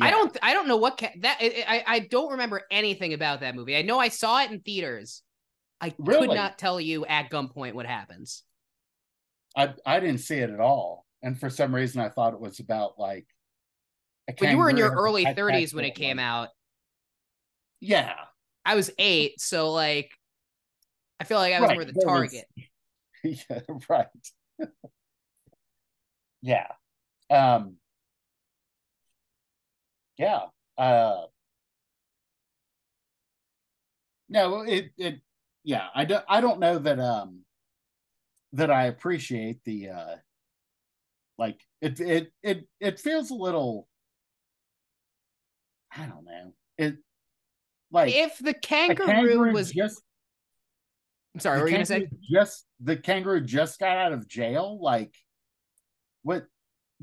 I don't. I don't know what ca- that. I, I I don't remember anything about that movie. I know I saw it in theaters. I could not tell you at gunpoint what happens. I I didn't see it at all, and for some reason I thought it was about like. a But you were in your early 30s when it came on. out. Yeah, I was eight, so like, I feel like I was Right, more the there was- target. *laughs* yeah, right. *laughs* yeah, um, yeah. Uh, no, it it yeah. I don't I don't know that um that I appreciate the uh like it it it it feels a little I don't know it like If the a kangaroo, was, just I'm sorry, were you gonna say? just the kangaroo just got out of jail like what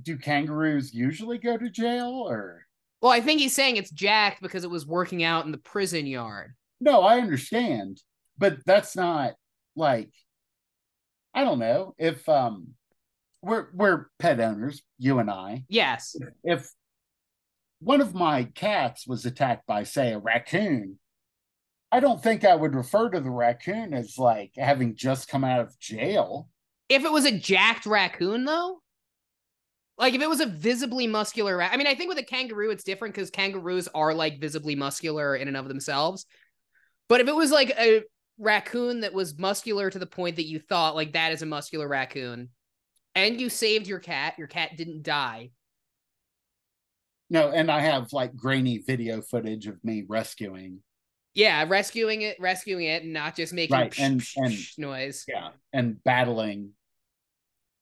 do kangaroos usually go to jail or Well, I think he's saying it's jacked because it was working out in the prison yard. no i understand but that's not like i don't know if um we're we're pet owners you and i Yes. if one of my cats was attacked by say a raccoon i don't think i would refer to the raccoon as like having just come out of jail If it was a jacked raccoon, though, like if it was a visibly muscular, ra- I mean, I think with a kangaroo it's different because kangaroos are like visibly muscular in and of themselves. But if it was like a raccoon that was muscular to the point that you thought like that is a muscular raccoon, and you saved your cat, your cat didn't die. no and i have like grainy video footage of me rescuing Yeah, rescuing it, rescuing it, and not just making Right, psh, and- psh, and- psh noise. yeah and battling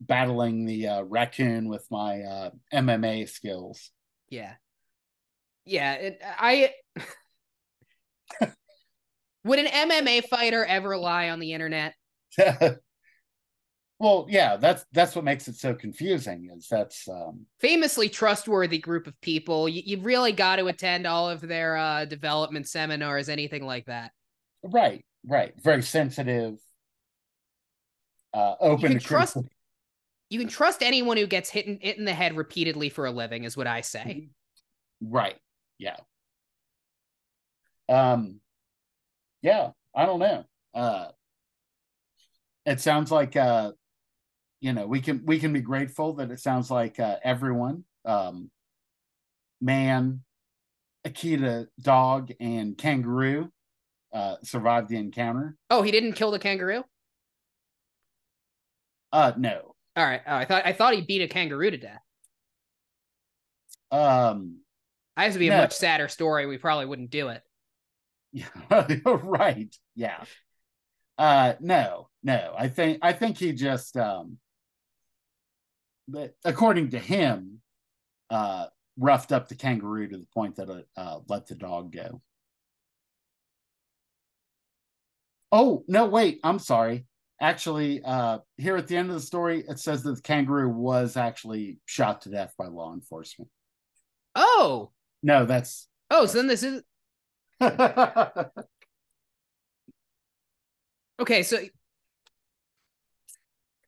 battling the uh, raccoon with my uh, mma skills Yeah. Yeah. It, I *laughs* would an MMA fighter ever lie on the internet? *laughs* well yeah that's that's what makes it so confusing is that's um Famously trustworthy group of people. You, you've really got to attend all of their uh, development seminars, anything like that. right right very sensitive uh open to trust- criticism. You can trust anyone who gets hit in, hit in the head repeatedly for a living, is what I say. right yeah um yeah i don't know uh it sounds like uh you know we can we can be grateful that it sounds like uh, everyone um man akita dog and kangaroo uh survived the encounter Oh, he didn't kill the kangaroo. uh no All right. Oh, I thought I thought he beat a kangaroo to death. um That has to be a much sadder story. We probably wouldn't do it. *laughs* yeah right yeah uh no no i think i think he just um but according to him uh roughed up the kangaroo to the point that it uh let the dog go oh no wait i'm sorry actually uh here at the end of the story it says that the kangaroo was actually shot to death by law enforcement Oh, no that's oh. So then this is *laughs* okay. So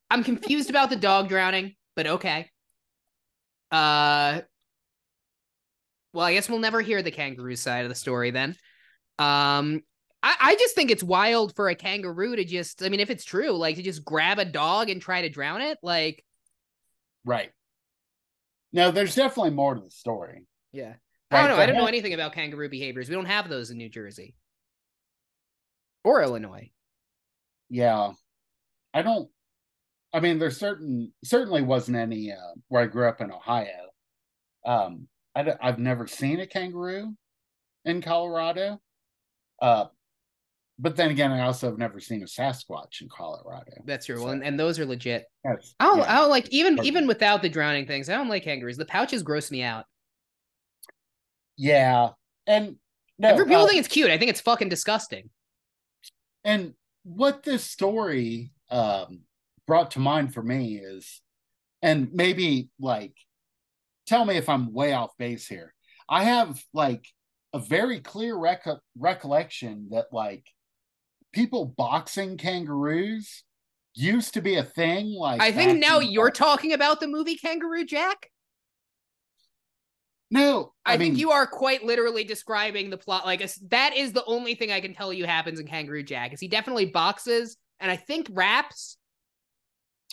I'm confused about the dog drowning, but okay. Uh, well, I guess we'll never hear the kangaroo side of the story then. Um, I, I just think it's wild for a kangaroo to just, I mean, if it's true, like to just grab a dog and try to drown it. Like, right no there's definitely more to the story yeah. I don't Right, know. I don't know anything about kangaroo behaviors. We don't have those in New Jersey or Illinois. yeah i don't i mean there's certain certainly wasn't any uh where i grew up in ohio um I i've never seen a kangaroo in colorado uh but then again i also have never seen a sasquatch in colorado That's true. So- Well, and, and those are legit. That's- I don't, yeah. I don't like even Pardon even without the drowning things. I don't like kangaroos. The pouches gross me out. yeah and no Every people uh, think it's cute. I think it's fucking disgusting. and what this story um brought to mind for me is and maybe like tell me if i'm way off base here i have like a very clear rec- recollection that like people boxing kangaroos used to be a thing like I think now you're talking about the movie Kangaroo Jack. no I, i, think you are quite literally describing the plot. Like that is the only thing I can tell you happens in Kangaroo Jack. Is he definitely boxes and I think raps.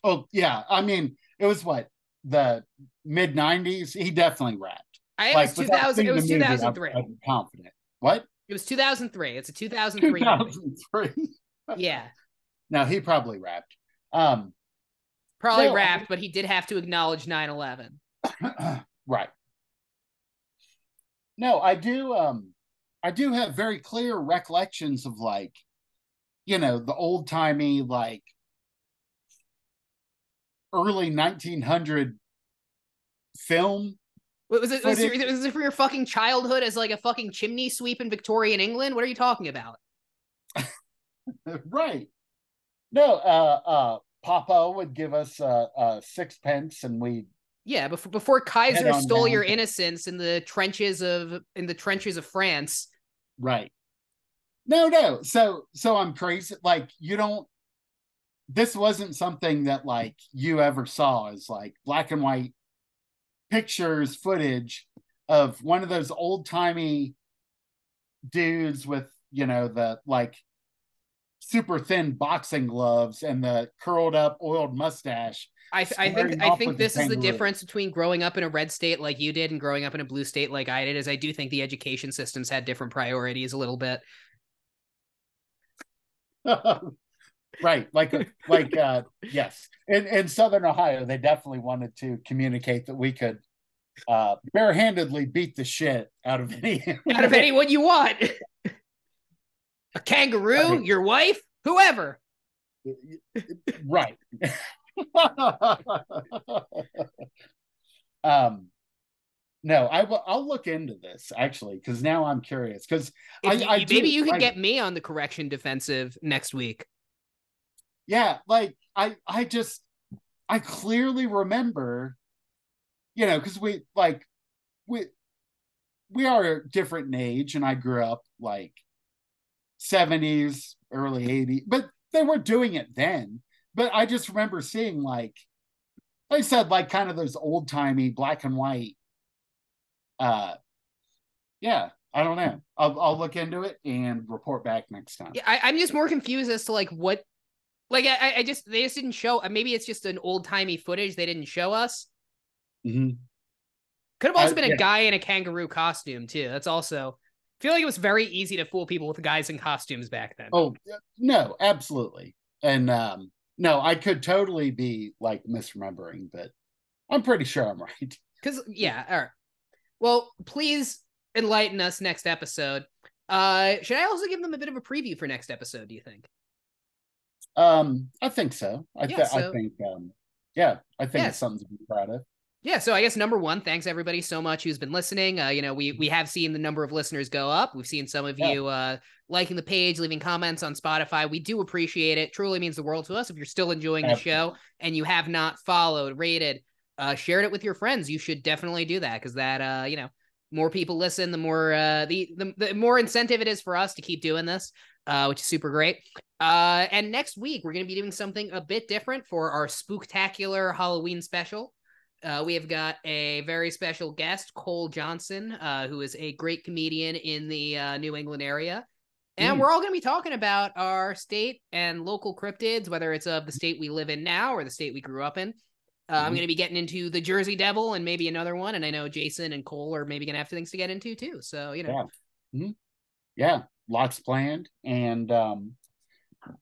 Oh yeah i mean it was what the mid 90s he definitely rapped I it like was without 2000. It was movie, I'm- 2003. I'm confident what It was 2003. It's a 2003. 2003. Yeah, *laughs* no he probably rapped um probably I- rapped, but he did have to acknowledge 9/11. *clears throat* right no i do um i do have very clear recollections of like you know the old timey like early 1900 film What was it? Was Footage- it, was it for your fucking childhood as like a fucking chimney sweep in Victorian England? What are you talking about? *laughs* right no uh uh papa would give us uh uh sixpence and we Yeah, before before Kaiser stole down your innocence in the trenches of in the trenches of France. Right. No, no. So so I'm crazy. Like you don't this wasn't something that like you ever saw as like black and white pictures, footage of one of those old timey dudes with, you know, the like super thin boxing gloves and the curled up oiled mustache. I, I think I think with the this is the difference between growing up in a red state like you did and growing up in a blue state like I did. Is I do think the education systems had different priorities a little bit. *laughs* right like *laughs* like uh yes in in southern ohio they definitely wanted to communicate that we could uh barehandedly beat the shit out of any *laughs* Out of anyone you want, a kangaroo, I mean- your wife, whoever. right um no i will i'll look into this actually because now i'm curious because I- I maybe do- you can I- get me on the correction defensive next week. Yeah like i i just i clearly remember you know because we like we we are different in age and i grew up like 70s early 80s but they were doing it then. But i just remember seeing like like i said like kind of those old timey black and white uh yeah i don't know. I'll, I'll look into it and report back next time. Yeah, I, I'm just more confused as to like what Like I, I just they just didn't show. Maybe it's just an old timey footage they didn't show us. hmm Could have also Uh, been a yeah. guy in a kangaroo costume too. That's also. I feel like it was very easy to fool people with guys in costumes back then. Oh no, absolutely. And um, no, I could totally be like misremembering, but I'm pretty sure I'm *laughs* right. Because yeah, all right. Well, please enlighten us next episode. Uh, should I also give them a bit of a preview for next episode? Do you think? Um, I think so. I, Yeah, so- I think um, yeah, I think Yeah. it's something to be proud of. Yeah, so I guess number one, thanks everybody so much who's been listening. Uh, you know, we we have seen the number of listeners go up. We've seen some of Yeah. you uh liking the page, leaving comments on Spotify. We do appreciate it. Truly means the world to us. If you're still enjoying the show and you have not followed, rated, uh, shared it with your friends, you should definitely do that because that uh, you know, more people listen, the more uh the, the the more incentive it is for us to keep doing this, uh, which is super great. Uh, and next week we're gonna be doing something a bit different for our spooktacular Halloween special. Uh, we have got a very special guest, Cole Johnson, uh, who is a great comedian in the uh, New England area. And Mm. we're all going to be talking about our state and local cryptids, whether it's of the state we live in now or the state we grew up in. Uh, I'm Mhm. going to be getting into the Jersey Devil and maybe another one. And I know Jason and Cole are maybe going to have things to get into too. So, you know, Yeah. Yeah, lots planned, and um,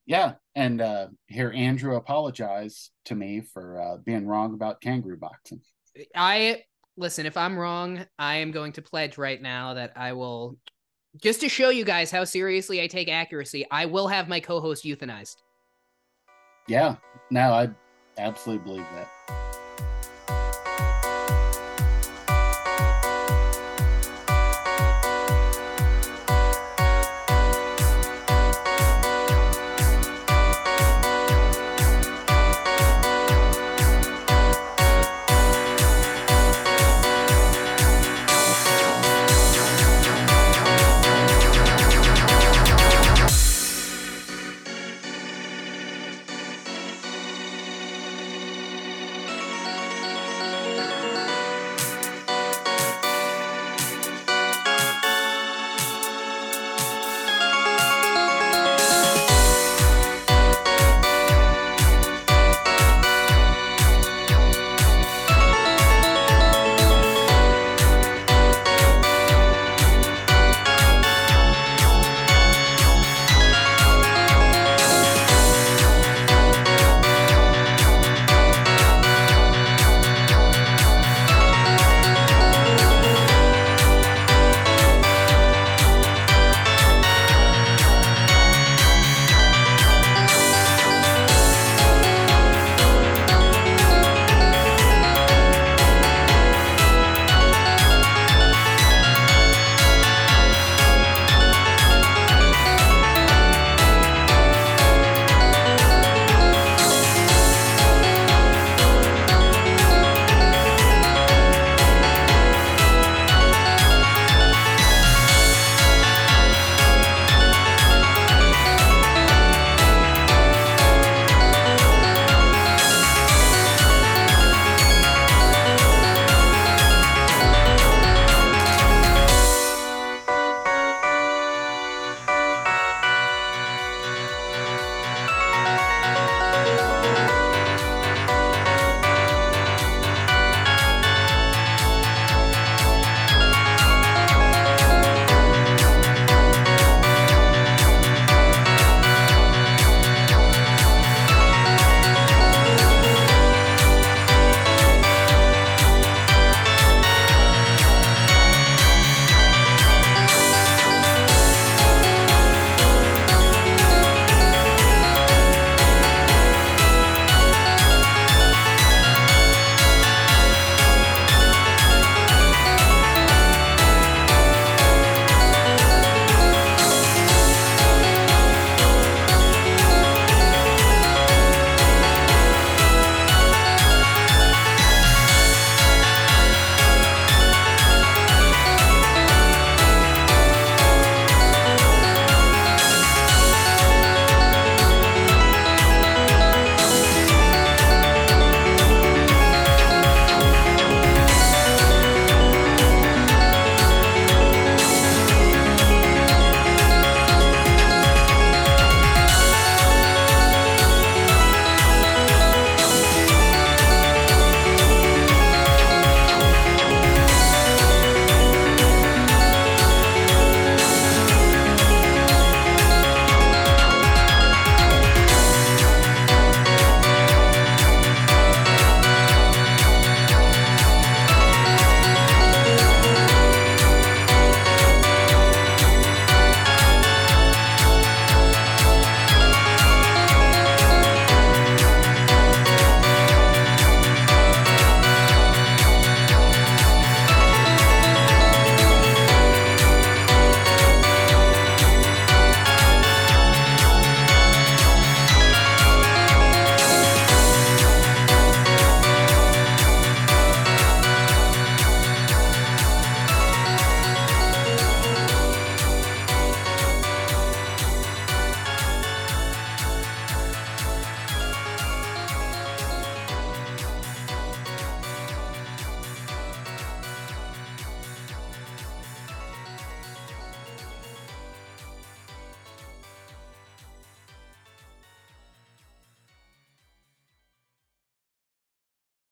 yeah, and uh, hear Andrew apologize to me for uh, being wrong about kangaroo boxing. I listen, if I'm wrong, I am going to pledge right now that I will just to show you guys how seriously I take accuracy, I will have my co-host euthanized. Yeah, no, I absolutely believe that.